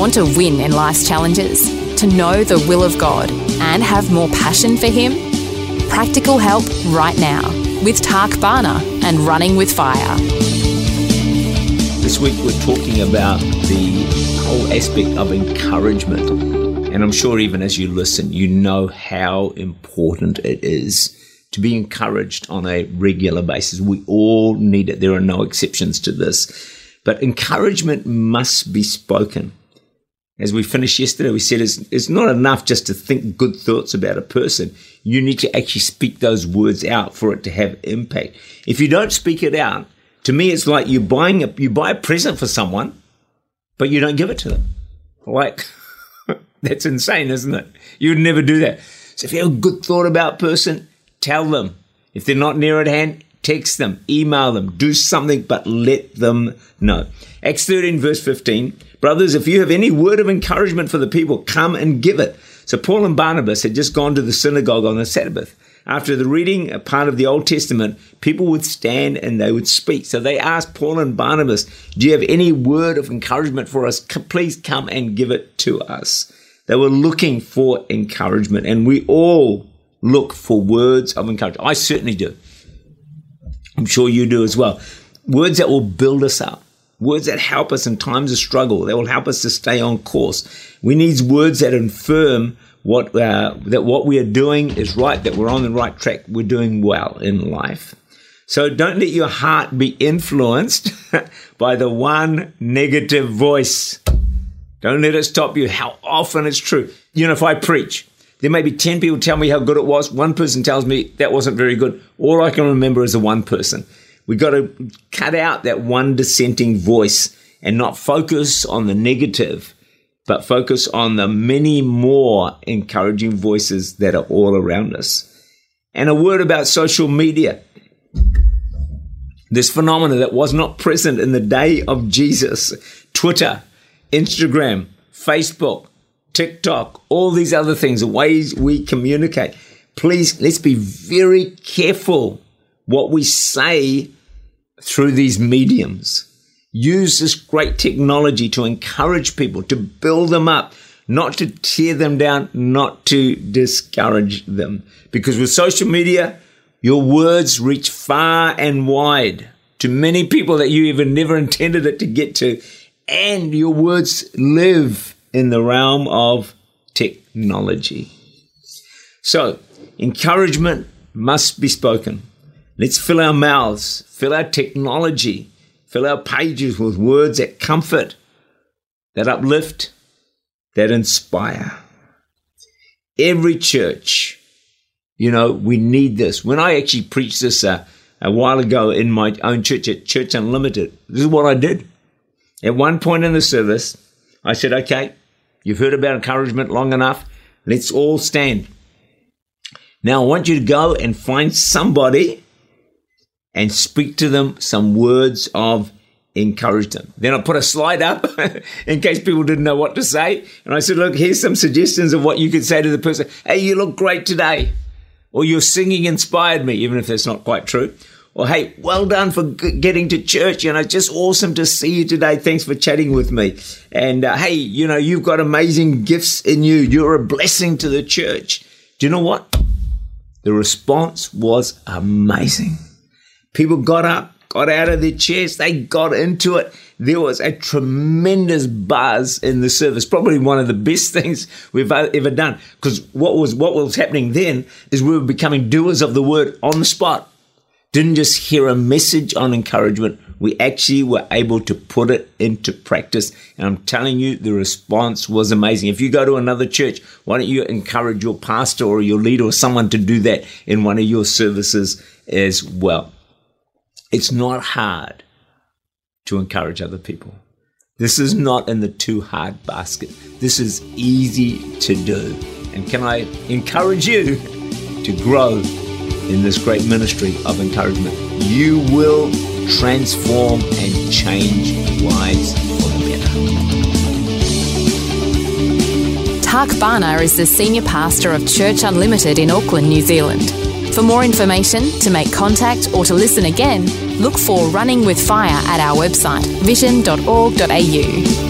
Want to win in life's challenges? To know the will of God and have more passion for Him? Practical help right now with Tak Bhana and Running with Fire. This week we're talking about the whole aspect of encouragement. And I'm sure even as you listen, you know how important it is to be encouraged on a regular basis. We all need it. There are no exceptions to this. But encouragement must be spoken as we finished yesterday, we said it's, it's not enough just to think good thoughts about a person. You need to actually speak those words out for it to have impact. If you don't speak it out, to me, it's like you buying a, you buy a present for someone, but you don't give it to them. Like, that's insane, isn't it? You would never do that. So if you have a good thought about a person, tell them. If they're not near at hand, text them, email them, do something, but let them know. Acts 13, verse 15. Brothers, if you have any word of encouragement for the people, come and give it. So Paul and Barnabas had just gone to the synagogue on the Sabbath. After the reading a part of the Old Testament, people would stand and they would speak. So they asked Paul and Barnabas, Do you have any word of encouragement for us? Please come and give it to us. They were looking for encouragement, and we all look for words of encouragement. I certainly do. I'm sure you do as well. Words that will build us up, words that help us in times of struggle, that will help us to stay on course. We need words that affirm what uh, that what we are doing is right, that we're on the right track, we're doing well in life. So don't let your heart be influenced by the one negative voice. Don't let it stop you. How often it's true. You know, if I preach, there may be 10 people tell me how good it was. One person tells me that wasn't very good. All I can remember is the one person. We've got to cut out that one dissenting voice and not focus on the negative, but focus on the many more encouraging voices that are all around us. And a word about social media. This phenomenon that was not present in the day of Jesus. Twitter, Instagram, Facebook, TikTok, all these other things, the ways we communicate. Please, let's be very careful what we say through these mediums. Use this great technology to encourage people, to build them up, not to tear them down, not to discourage them. Because with social media, your words reach far and wide to many people that you even never intended it to get to. And your words live in the realm of technology. So, encouragement must be spoken. Let's fill our mouths, fill our technology, fill our pages with words that comfort, that uplift, that inspire. Every church, you know, we need this. When I actually preached this uh, a while ago in my own church at Church Unlimited, this is what I did. At one point in the service, I said, okay, You've heard about encouragement long enough. Let's all stand. Now, I want you to go and find somebody and speak to them some words of encouragement. Then I put a slide up in case people didn't know what to say. And I said, Look, here's some suggestions of what you could say to the person. Hey, you look great today. Or your singing inspired me, even if that's not quite true. Or, hey, well done for getting to church. You know, just awesome to see you today. Thanks for chatting with me. And, uh, hey, you know, you've got amazing gifts in you. You're a blessing to the church. Do you know what? The response was amazing. People got up, got out of their chairs, they got into it. There was a tremendous buzz in the service, probably one of the best things we've ever done. Because what was what was happening then is we were becoming doers of the word on the spot didn't just hear a message on encouragement, we actually were able to put it into practice. And I'm telling you, the response was amazing. If you go to another church, why don't you encourage your pastor or your leader or someone to do that in one of your services as well? It's not hard to encourage other people. This is not in the too hard basket. This is easy to do. And can I encourage you to grow in this great ministry of encouragement? You will transform and change lives for the better. Tak Bhana is the Senior Pastor of Church Unlimited in Auckland, New Zealand. For more information, to make contact, or to listen again, look for Running with Fire at our website, vision.org.au.